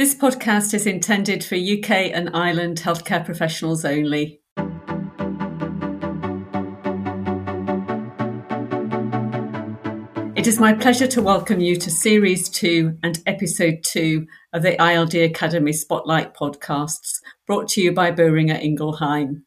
This podcast is intended for UK and Ireland healthcare professionals only. It is my pleasure to welcome you to Series 2 and Episode 2 of the ILD Academy Spotlight podcasts, brought to you by Boehringer Ingelheim.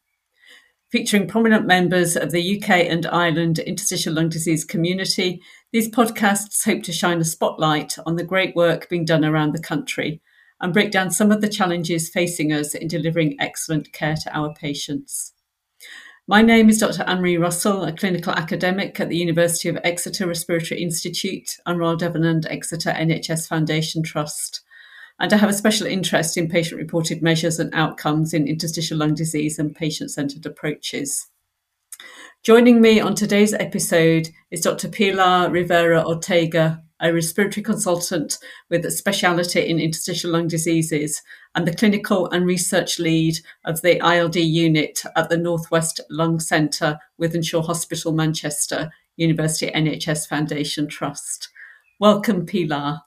Featuring prominent members of the UK and Ireland interstitial lung disease community, these podcasts hope to shine a spotlight on the great work being done around the country and break down some of the challenges facing us in delivering excellent care to our patients. My name is Dr. Anne-Marie Russell, a clinical academic at the University of Exeter Respiratory Institute and Royal Devon and Exeter NHS Foundation Trust. And I have a special interest in patient reported measures and outcomes in interstitial lung disease and patient centered approaches. Joining me on today's episode is Dr. Pilar Rivera Ortega, a respiratory consultant with a speciality in interstitial lung diseases and the clinical and research lead of the ILD unit at the Northwest Lung Centre, Wythenshawe Hospital, Manchester, University NHS Foundation Trust. Welcome, Pilar.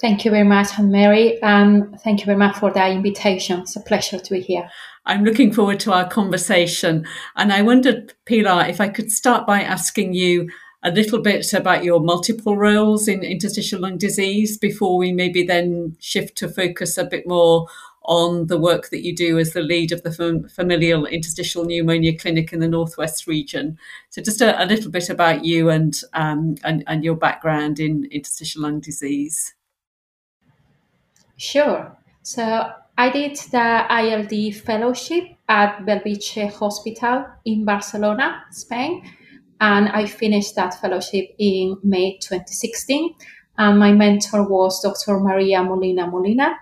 Thank you very much, Anne Marie, and thank you very much for that invitation. It's a pleasure to be here. I'm looking forward to our conversation. And I wondered, Pilar, if I could start by asking you a little bit about your multiple roles in interstitial lung disease before we maybe then shift to focus a bit more on the work that you do as the lead of the familial interstitial pneumonia clinic in the northwest region. So, just a, a little bit about you and, um, and and your background in interstitial lung disease. Sure. So, I did the ILD fellowship at Bellvitge Hospital in Barcelona, Spain and I finished that fellowship in May 2016. And my mentor was Dr. Maria Molina Molina,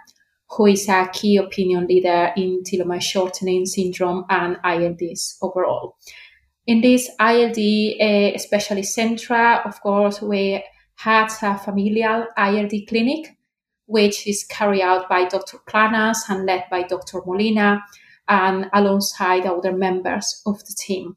who is a key opinion leader in telomere shortening syndrome and ILDs overall. In this ILD, uh, especially Centra, of course, we had a familial ILD clinic, which is carried out by Dr. Planas and led by Dr. Molina and alongside other members of the team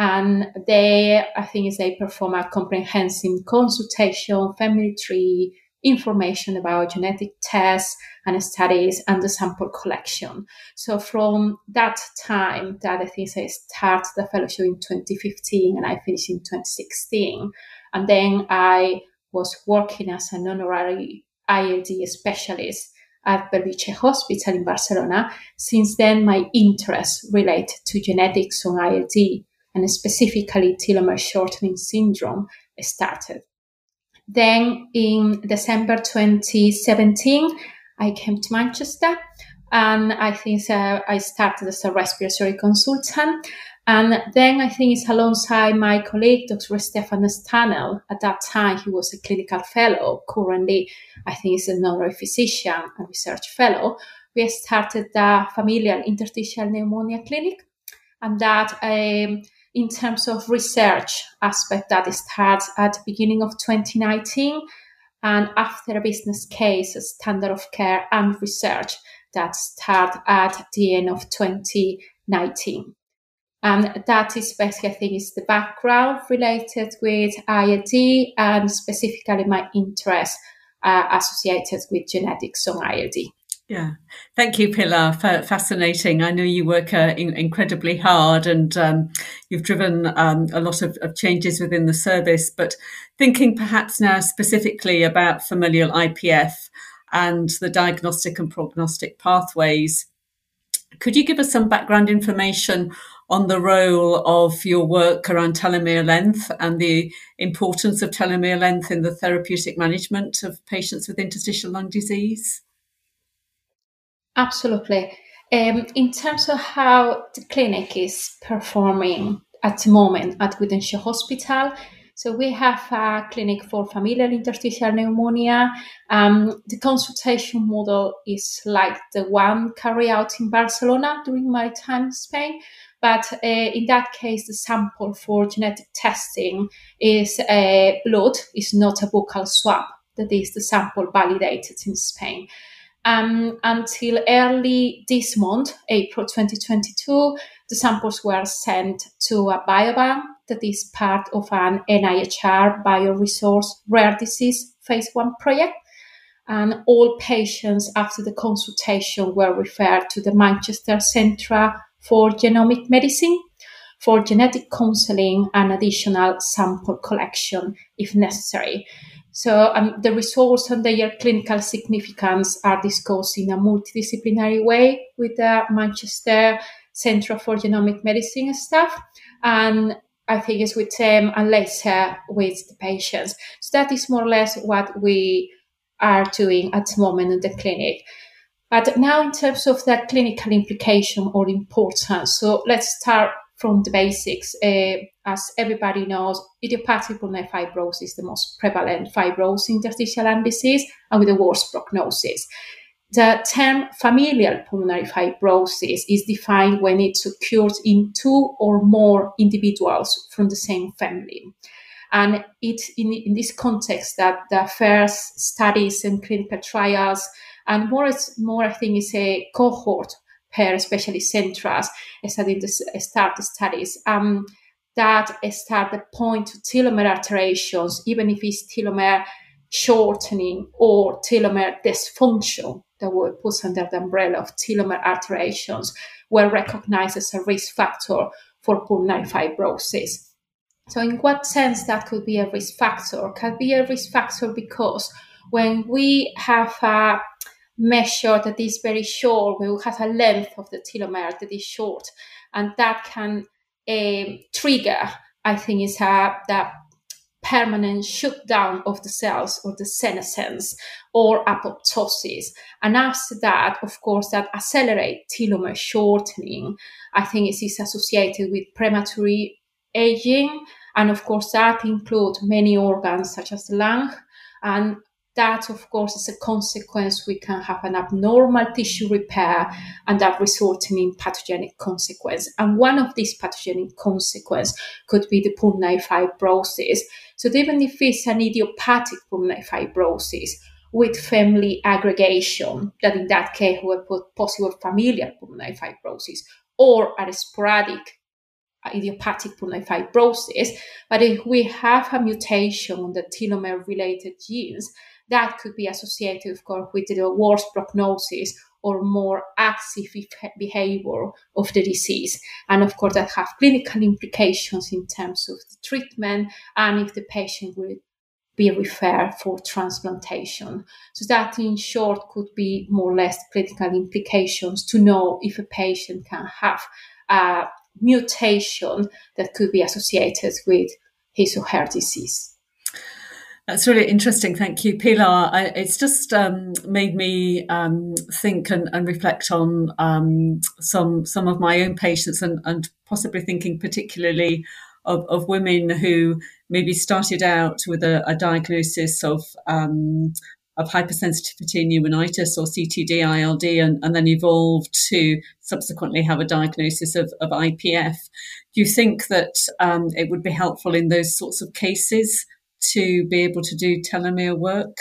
and they i think is they perform a comprehensive consultation family tree information about genetic tests and studies and the sample collection so from that time that i think i started the fellowship in 2015 and i finished in 2016 and then i was working as an honorary ild specialist at Bellvitge Hospital in Barcelona. Since then, my interest related to genetics on ILD and specifically telomere shortening syndrome started. Then in December 2017, I came to Manchester and I think uh, I started as a respiratory consultant. And then I think it's alongside my colleague, Dr. Stefan Stanel. At that time, he was a clinical fellow. Currently, I think he's a neurophysician and research fellow. We started the familial interstitial pneumonia clinic, and that um, in terms of research aspect that starts at the beginning of 2019 and after a business case, standard of care and research that start at the end of 2019. And that is basically, I think, is the background related with ILD and specifically my interest uh, associated with genetics on ILD. Yeah, thank you, Pilar. Fascinating. I know you work uh, in- incredibly hard and um, you've driven um, a lot of, of, changes within the service. But thinking perhaps now specifically about familial IPF and the diagnostic and prognostic pathways, could you give us some background information on the role of your work around telomere length and the importance of telomere length in the therapeutic management of patients with interstitial lung disease? Absolutely. Um, in terms of how the clinic is performing at the moment at Wythenshawe Hospital, so we have a clinic for familial interstitial pneumonia. Um, the consultation model is like the one carried out in Barcelona during my time in Spain. But uh, in that case, the sample for genetic testing is a uh, blood, is not a buccal swab. That is the sample validated in Spain. Um, until early this month, April 2022, the samples were sent to a biobank that is part of an NIHR bioresource rare disease phase one project. and all patients after the consultation were referred to the Manchester Centre for Genomic Medicine for genetic counseling and additional sample collection if necessary. So um, the results and their clinical significance are discussed in a multidisciplinary way with the Manchester Centre for Genomic Medicine staff. And I think it's with them and later with the patients. So that is more or less what we are doing at the moment in the clinic. But now, in terms of the clinical implication or importance, so let's start from the basics. Uh, as everybody knows, idiopathic pulmonary fibrosis is the most prevalent fibrosis interstitial lung disease and with the worst prognosis. The term familial pulmonary fibrosis is defined when it occurs in two or more individuals from the same family. And it's in, in this context that the first studies and clinical trials, and more, more I think, is a cohort per especially centers studying the start studies um, that start the point to telomere alterations, even if it's telomere shortening or telomere dysfunction that were put under the umbrella of telomere alterations were recognized as a risk factor for pulmonary fibrosis. So, in what sense that could be a risk factor? Can be a risk factor because when we have a measure that is very short, we will have a length of the telomere that is short, and that can uh, trigger, I think, is a that permanent shutdown of the cells or the senescence or apoptosis. And after that, of course, that accelerate telomere shortening, I think it is associated with premature aging and of course, that includes many organs such as the lung. And that, of course, is a consequence. We can have an abnormal tissue repair and that resulting in pathogenic consequence. And one of these pathogenic consequences could be the pulmonary fibrosis. So even if it's an idiopathic pulmonary fibrosis, with family aggregation, that in that case would put possible familial pulmonary fibrosis, or a sporadic uh, idiopathic pulmonary fibrosis. But if we have a mutation on the telomere related genes, that could be associated, of course, with the worse prognosis or more active behavior of the disease. And of course, that have clinical implications in terms of the treatment and if the patient will be referred for transplantation. So that in short could be more or less clinical implications to know if a patient can have a mutation that could be associated with his or her disease. That's really interesting. Thank you, Pilar. I, it's just um, made me um, think and, and, reflect on um, some some of my own patients, and, and possibly thinking particularly of, of, women who maybe started out with a, a diagnosis of um, of hypersensitivity pneumonitis or CTD ILD and, and then evolved to subsequently have a diagnosis of, of IPF. Do you think that um, it would be helpful in those sorts of cases to be able to do telomere work?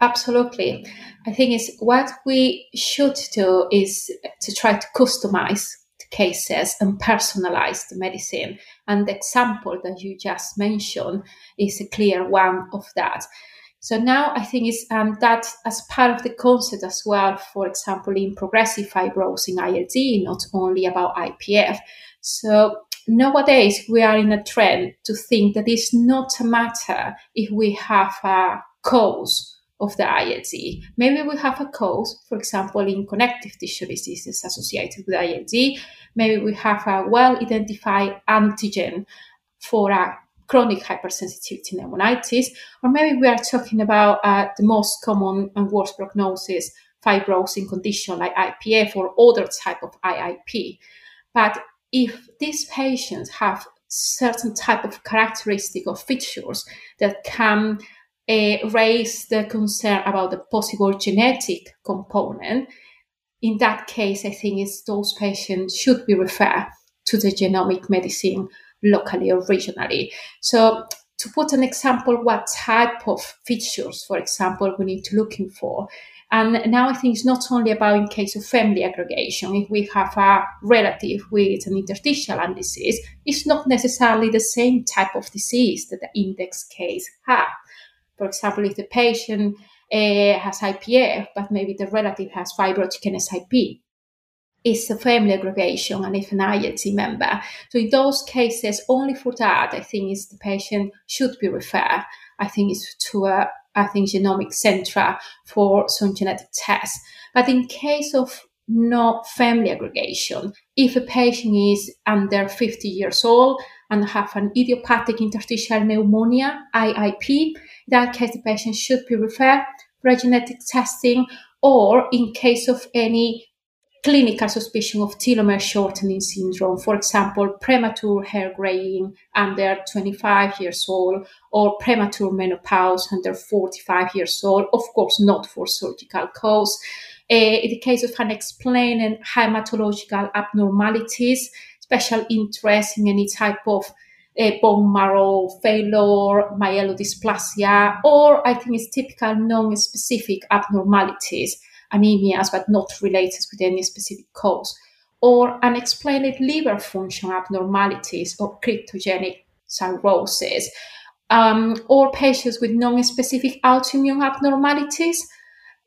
Absolutely. I think is what we should do is to try to customize the cases and personalize the medicine. And the example that you just mentioned is a clear one of that. So now I think it's um, that as part of the concept as well, for example, in progressive fibrosis ILD, not only about IPF. So nowadays we are in a trend to think that it's not a matter if we have a cause of the ILD. Maybe we have a cause, for example, in connective tissue diseases associated with ILD. Maybe we have a well identified antigen for a chronic hypersensitivity pneumonitis, or maybe we are talking about uh, the most common and worst prognosis fibrosing condition like IPF or other type of IIP. But if these patients have certain type of characteristic or features that can uh, raise the concern about the possible genetic component, in that case, I think is those patients should be referred to the genomic medicine locally or regionally. So to put an example, what type of features, for example, we need to looking for. And now I think it's not only about in case of family aggregation. If we have a relative with an interstitial lung disease, it's not necessarily the same type of disease that the index case have. For example, if the patient uh, has IPF, but maybe the relative has fibrotic NSIP, it's a family aggregation and if an ILD member. So in those cases, only for that, I think is the patient should be referred. I think it's to a I think genomic centra for some genetic tests. But in case of no family aggregation, if a patient is under 50 years old and have an idiopathic interstitial pneumonia, IIP, in that case the patient should be referred for genetic testing or in case of any clinical suspicion of telomere shortening syndrome, for example, premature hair graying under 25 years old or premature menopause under 45 years old, of course, not for surgical cause. Uh, in the case of unexplained hematological abnormalities, special interest in any type of uh, bone marrow failure, myelodysplasia, or I think it's typical non-specific abnormalities anemias but not related with any specific cause, or unexplained liver function abnormalities or cryptogenic cirrhosis, um, or patients with non-specific autoimmune abnormalities,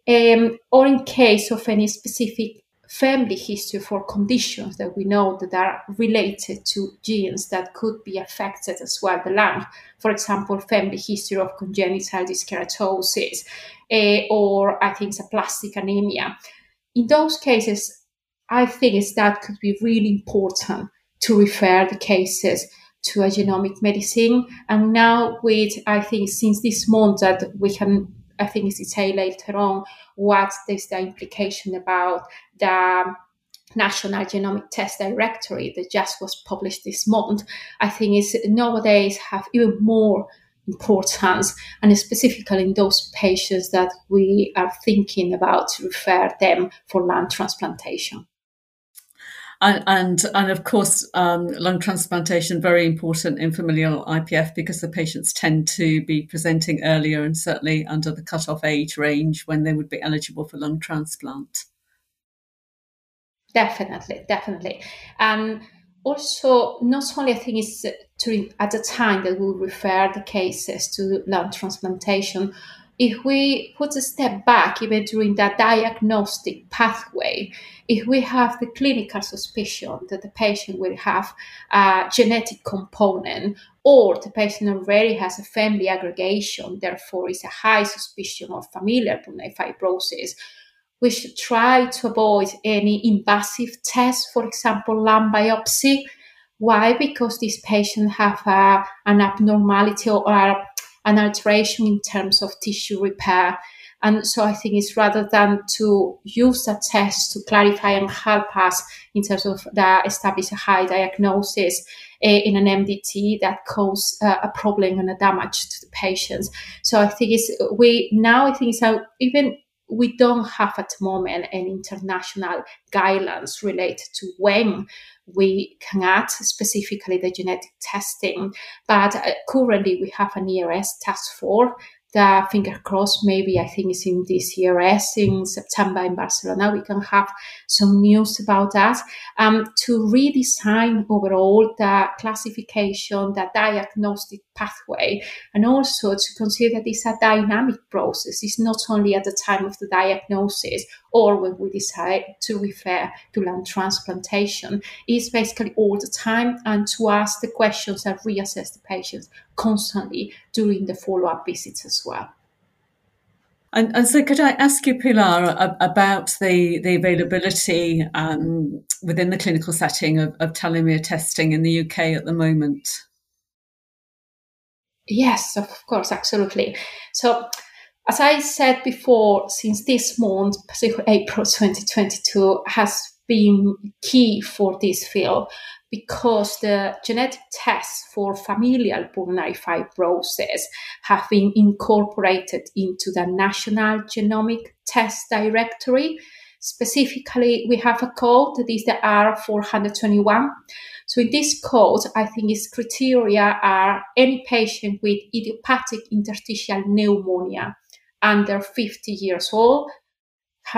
um, or in case of any specific family history for conditions that we know that are related to genes that could be affected as well the lung. For example, family history of congenital dyskeratosis, uh, or I think aplastic anemia. In those cases, I think that could be really important to refer the cases to a genomic medicine. And now with, I think since this month that we can, I think it's detail later on what is the implication about the National Genomic Test Directory that just was published this month. I think is nowadays have even more importance, and specifically in those patients that we are thinking about to refer them for lung transplantation. And, and, and of course, um, lung transplantation very important in familial IPF because the patients tend to be presenting earlier and certainly under the cutoff age range when they would be eligible for lung transplant. Definitely, definitely, and also not only I think it's to, at the time that we refer the cases to lung transplantation, if we put a step back, even during that diagnostic pathway, if we have the clinical suspicion that the patient will have a genetic component or the patient already has a family aggregation, therefore is a high suspicion of familial pulmonary fibrosis, we should try to avoid any invasive tests, for example, lung biopsy. Why? Because these patients have a, an abnormality or an alteration in terms of tissue repair. And so I think it's rather than to use a test to clarify and help us in terms of the establish a high diagnosis uh, in an MDT that cause uh, a problem and a damage to the patients. So I think it's we now I think so even we don't have at the moment any international guidelines related to when we can add specifically the genetic testing. But uh, currently, we have an ERS task force the finger crossed, maybe I think it's in this year, as in September in Barcelona, we can have some news about that um, to redesign overall the classification, the diagnostic pathway, and also to consider this a dynamic process. It's not only at the time of the diagnosis or when we decide to refer to lung transplantation. It's basically all the time and to ask the questions and reassess the patients constantly during the follow-up visits as well. And, and, so, could I ask you, Pilar, about the, the availability um, within the clinical setting of, of telomere testing in the UK at the moment? Yes, of course, absolutely. So, as I said before, since this month, April 2022, has been key for this field because the genetic tests for familial pulmonary fibrosis have been incorporated into the National Genomic Test Directory. Specifically, we have a code that is the R421. So in this code, I think its criteria are any patient with idiopathic interstitial pneumonia under 50 years old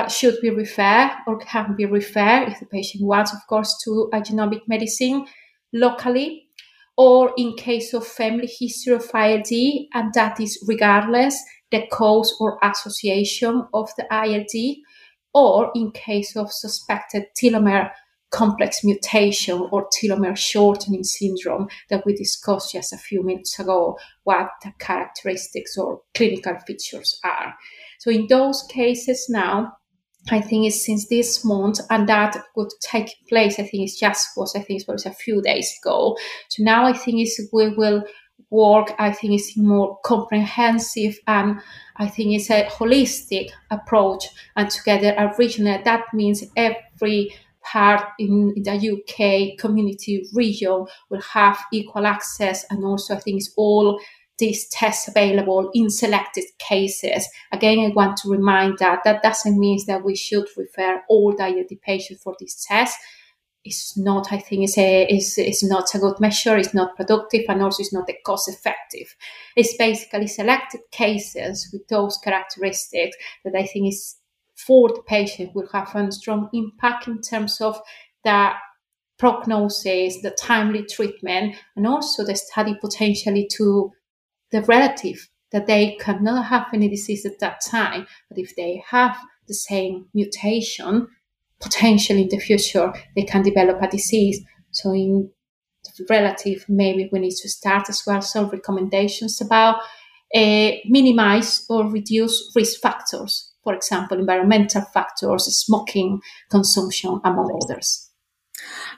should be referred or can be referred if the patient wants, of course, to a genomic medicine locally, or in case of family history of ILD, and that is regardless the cause or association of the ILD, or in case of suspected telomere complex mutation or telomere shortening syndrome that we discussed just a few minutes ago, what the characteristics or clinical features are. So in those cases now, I think it's since this month, and that would take place. I think it's just was. I think it was a few days ago. So now I think is we will work. I think it's more comprehensive, and I think it's a holistic approach. And together, a regional. That means every part in, the UK community region will have equal access, and also I think it's all these tests available in selected cases. Again, I want to remind that that doesn't mean that we should refer all diabetic patients for this test. It's not, I think, it's, a, it's, it's not a good measure, it's not productive, and also it's not cost effective. It's basically selected cases with those characteristics that I think is for the patient will have a strong impact in terms of the prognosis, the timely treatment, and also the study potentially to the relative that they cannot have any disease at that time, but if they have the same mutation, potentially in the future they can develop a disease. So in relative, maybe we need to start as well some recommendations about uh, minimize or reduce risk factors, for example, environmental factors, smoking, consumption, among others.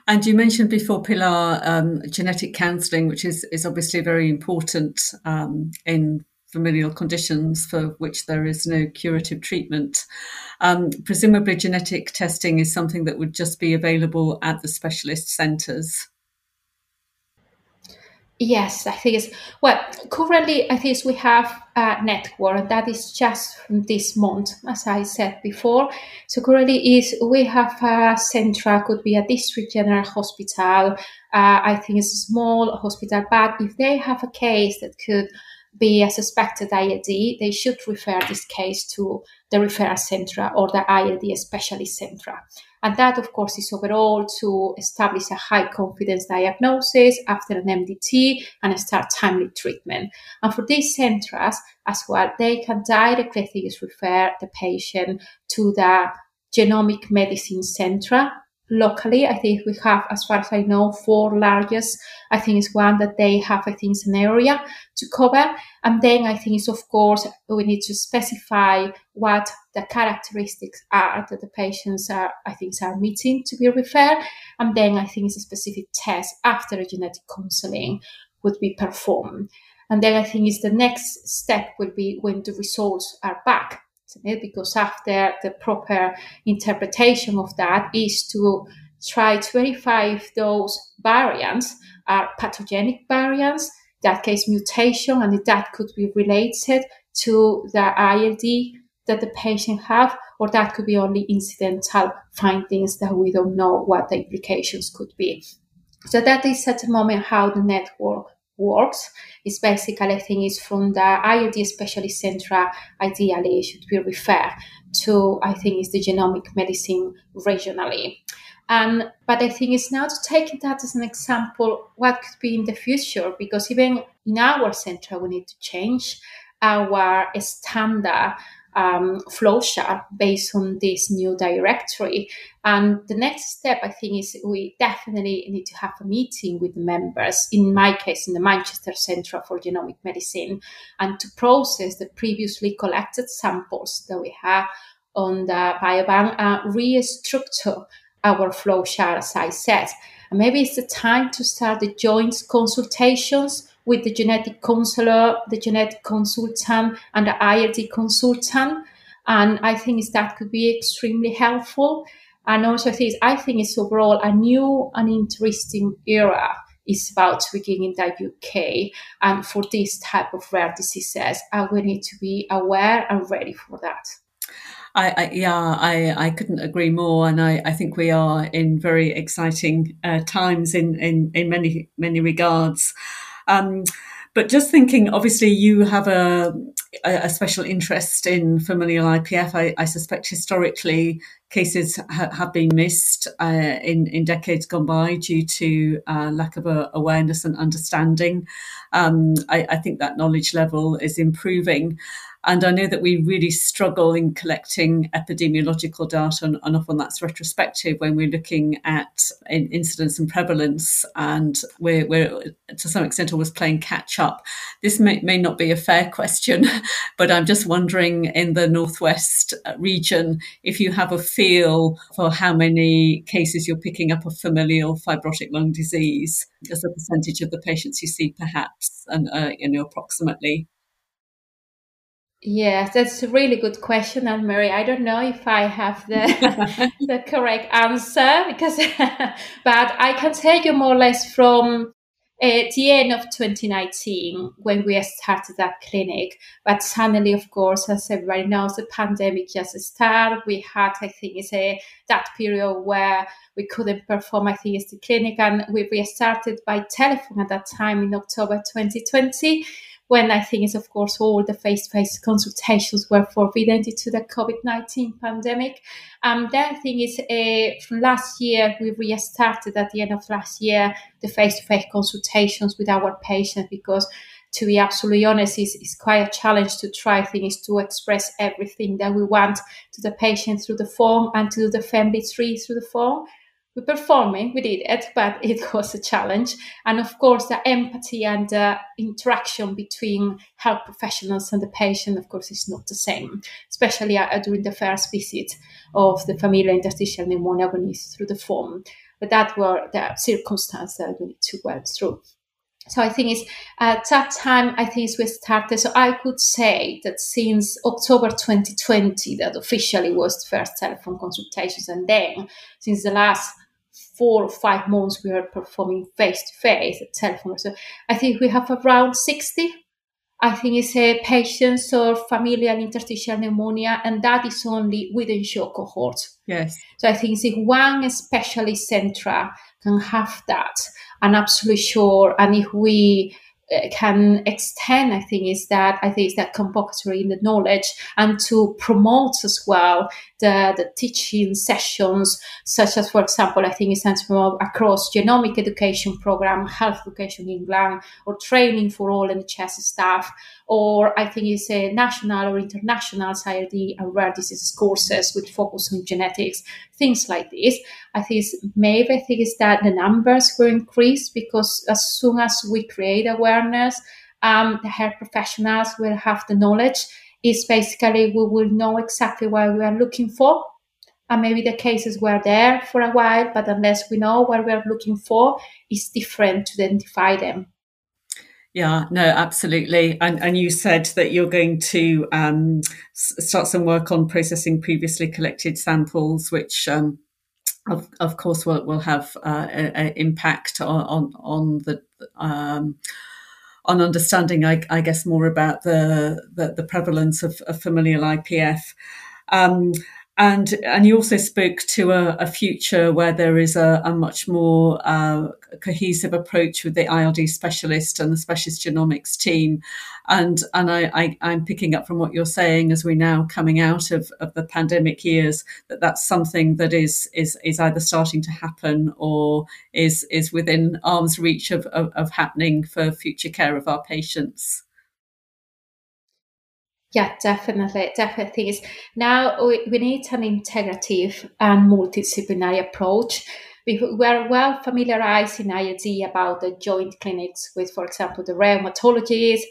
And you mentioned before, Pilar, um, genetic counselling, which is, is obviously very important um, in familial conditions for which there is no curative treatment. Um, presumably, genetic testing is something that would just be available at the specialist centres. Yes, I think it's well. Currently, I think we have a network that is just from this month, as I said before. So currently, is we have a central, could be a district general hospital. Uh, I think it's a small hospital, but if they have a case that could be a suspected ILD, they should refer this case to the referral center or the ILD specialist center. And that, of course, is overall to establish a high confidence diagnosis after an MDT and start timely treatment. And for these centers as well, they can directly refer the patient to the genomic medicine center locally. I think we have, as far as I know, four largest. I think it's one that they have, I think, an area to cover. And then I think it's, of course, we need to specify what the characteristics are that the patients are, I think, are meeting to be referred. And then I think it's a specific test after a genetic counseling would be performed. And then I think is the next step will be when the results are back because after the proper interpretation of that is to try to verify if those variants are pathogenic variants, that case mutation, and that could be related to the ILD that the patient have, or that could be only incidental findings that we don't know what the implications could be. So that is at the moment how the network works is basically, I think, is from the ILD specialist center, ideally should be referred to, I think, is the genomic medicine regionally. And but I think it's now to take that as an example, what could be in the future, because even in our center, we need to change our standard um, flowchart based on this new directory. And the next step, I think, is we definitely need to have a meeting with the members, in my case, in the Manchester Centre for Genomic Medicine, and to process the previously collected samples that we have on the biobank and restructure our flowchart, as I said. And maybe it's the time to start the joint consultations with the genetic counselor, the genetic consultant, and the ILD consultant. And I think that could be extremely helpful. And also, I think it's overall a new and interesting era is about to begin in the UK. And for this type of rare diseases, and we need to be aware and ready for that. I, I, yeah, I, I couldn't agree more, and I, I think we are in very exciting uh, times in, in, in many many regards. Um, but just thinking, obviously, you have a a, special interest in familial IPF. I, I suspect historically cases ha- have been missed uh, in, in decades gone by due to uh, lack of awareness and understanding. Um, I, I, think that knowledge level is improving. And I know that we really struggle in collecting epidemiological data, and, and often that's retrospective when we're looking at in incidence and prevalence, and we're, we're to some extent always playing catch up. This may, may not be a fair question, but I'm just wondering in the Northwest region if you have a feel for how many cases you're picking up of familial fibrotic lung disease as a percentage of the patients you see, perhaps, and uh, you know approximately. Yes, that's a really good question, Anne Marie. I don't know if I have the the correct answer because, but I can tell you more or less from uh, the end of 2019 when we started that clinic. But suddenly, of course, as everybody knows, the pandemic just started. We had, I think, it's a that period where we couldn't perform, I think, it's the clinic, and we restarted by telephone at that time in October 2020 when I think is, of course, all the face-to-face consultations were forbidden due to the COVID-19 pandemic. Um, the other thing is, uh, from last year, we restarted at the end of last year the face-to-face consultations with our patients because to be absolutely honest, it's, it's, quite a challenge to try things to express everything that we want to the patient through the form and to the family tree through the phone we performing, we did it, but it was a challenge. And of course, the empathy and the interaction between health professionals and the patient, of course, is not the same, especially uh, during the first visit of the familial interstitial pneumonia when it's through the phone. But that were the circumstances that we need to work through. So I think it's at that time, I think we started. So I could say that since October 2020, that officially was the first telephone consultations. And then since the last four or five months we are performing face to face at telephone. So I think we have around 60. I think it's a patients or familial interstitial pneumonia, and that is only Wythenshawe cohort. Yes. So I think if one specialist centra can have that, I'm absolutely sure. And if we uh, Uh, can extend, I think, is that I think is that compulsory in the knowledge and to promote as well the, the teaching sessions, such as, for example, I think it stands for across genomic education program, health education in England, or training for all NHS staff, or I think it's a national or international ILD and rare diseases courses with focus on genetics, things like this. I think maybe I think is that the numbers will increase because as soon as we create awareness, um, the health professionals will have the knowledge is basically we will know exactly what we are looking for. And maybe the cases were there for a while, but unless we know what we are looking for, it's different to identify them. Yeah, no, absolutely. And and you said that you're going to um, start some work on processing previously collected samples, which um, of, of course will will have uh, an impact on on, on the um, on understanding, I, I, guess, more about the the, the prevalence of, of, familial IPF. Um, and and you also spoke to a, a future where there is a, a much more uh, cohesive approach with the ILD specialist and the specialist genomics team, and and I, I am picking up from what you're saying as we're now coming out of, of the pandemic years that that's something that is is is either starting to happen or is is within arm's reach of, of, of happening for future care of our patients. Yeah, definitely, definitely is. Now we, we need an integrative and multidisciplinary approach. We, we are well familiarized in ILD about the joint clinics with, for example, the rheumatologists.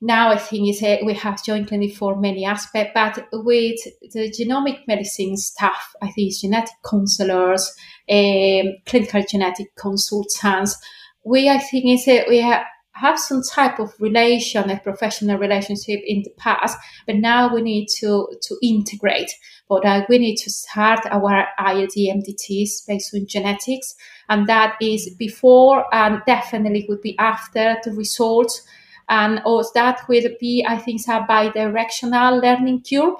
Now I think is we have joint clinic for many aspects, but with the genomic medicine staff, I think genetic counselors, um, clinical genetic consultants. We I think is we have have some type of relation, a professional relationship in the past, but now we need to, to integrate. But uh, we need to start our ILD MDTs based on genetics, and that is before and definitely would be after the results. And also that will be, I think, a bi-directional learning curve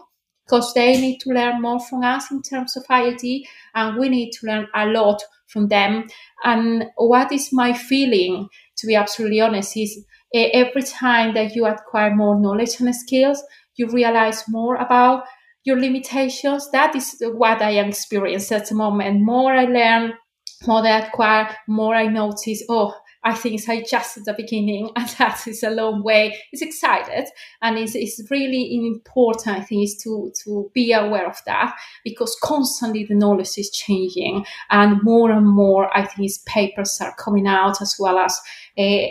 because they need to learn more from us in terms of ILD, and we need to learn a lot from them. And what is my feeling? To be absolutely honest, is eh, every time that you acquire more knowledge and skills, you realize more about your limitations. That is what I am experiencing at the moment. More I learn, more I acquire, more I notice, oh, I think it's just at the beginning, and that is a long way. It's excited, and it's, it's really important. I think is to to be aware of that because constantly the knowledge is changing, and more and more I think papers are coming out as well as. Uh,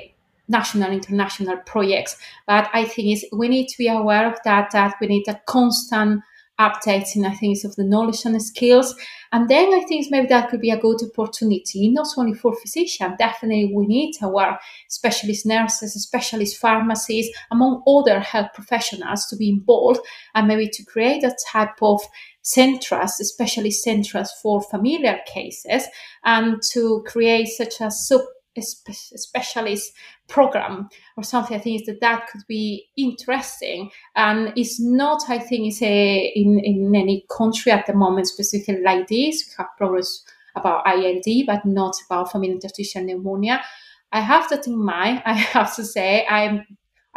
national international projects but i think is we need to be aware of that that we need a constant updating, I think, of the knowledge and the skills. And then I think maybe that could be a good opportunity, not only for physicians, definitely we need our specialist nurses, specialist pharmacies, among other health professionals to be involved and maybe to create a type of centers, especially centers for familiar cases, and to create such a sub specialist program or something. I think that that could be interesting, and it's not. I think it's a in in any country at the moment specifically like this. We have progress about ILD, but not about familial interstitial pneumonia. I have that in mind. I have to say, I'm.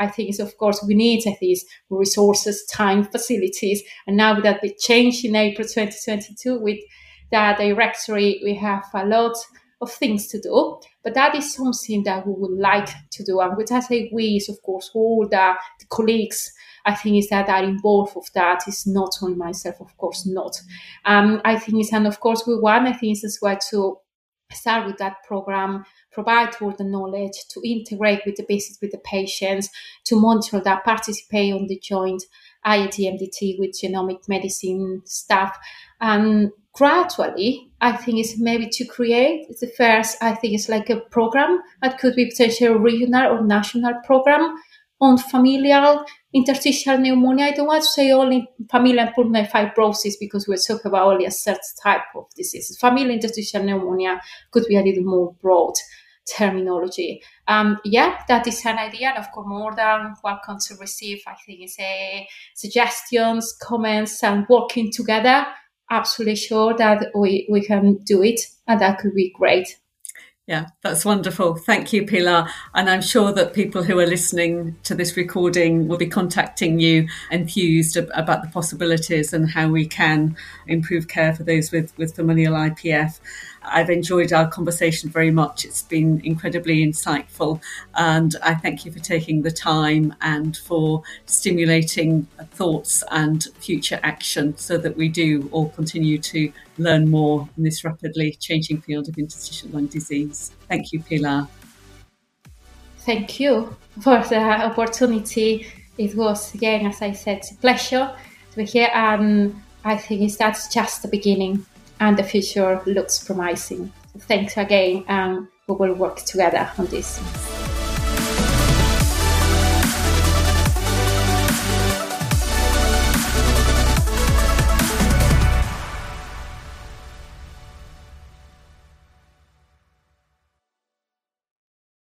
I think it's of course we need these resources, time, facilities, and now that big change in April 2022 with the directory, we have a lot of things to do. But that is something that we would like to do. And which I say we is, of course, all the, the colleagues I think is that are involved of that is not only myself, of course, not. Um, I think is, and of course, we want, I think, is as well to start with that program, provide all the knowledge, to integrate with the visits with the patients, to monitor that, participate on the joint IIT MDT with genomic medicine staff, and gradually, I think it's maybe to create the first, I think it's like a program that could be potentially a regional or national program on familial interstitial pneumonia. I don't want to say only familial pulmonary fibrosis because we're talking about only a certain type of disease. Familial interstitial pneumonia could be a little more broad terminology. Um, yeah, that is an idea, and of course, more than welcome to receive. I think it's a suggestions, comments, and working together absolutely sure that we, we can do it and that could be great. Yeah, that's wonderful. Thank you, Pilar. And I'm sure that people who are listening to this recording will be contacting you enthused about the possibilities and how we can improve care for those with, with familial IPF. I've enjoyed our conversation very much. It's been incredibly insightful. And I thank you for taking the time and for stimulating thoughts and future action so that we do all continue to learn more in this rapidly changing field of interstitial lung disease. Thank you, Pilar. Thank you for the opportunity. It was, again, as I said, a pleasure to be here. And I think that's just the beginning and the future looks promising. Thanks again, and we will work together on this.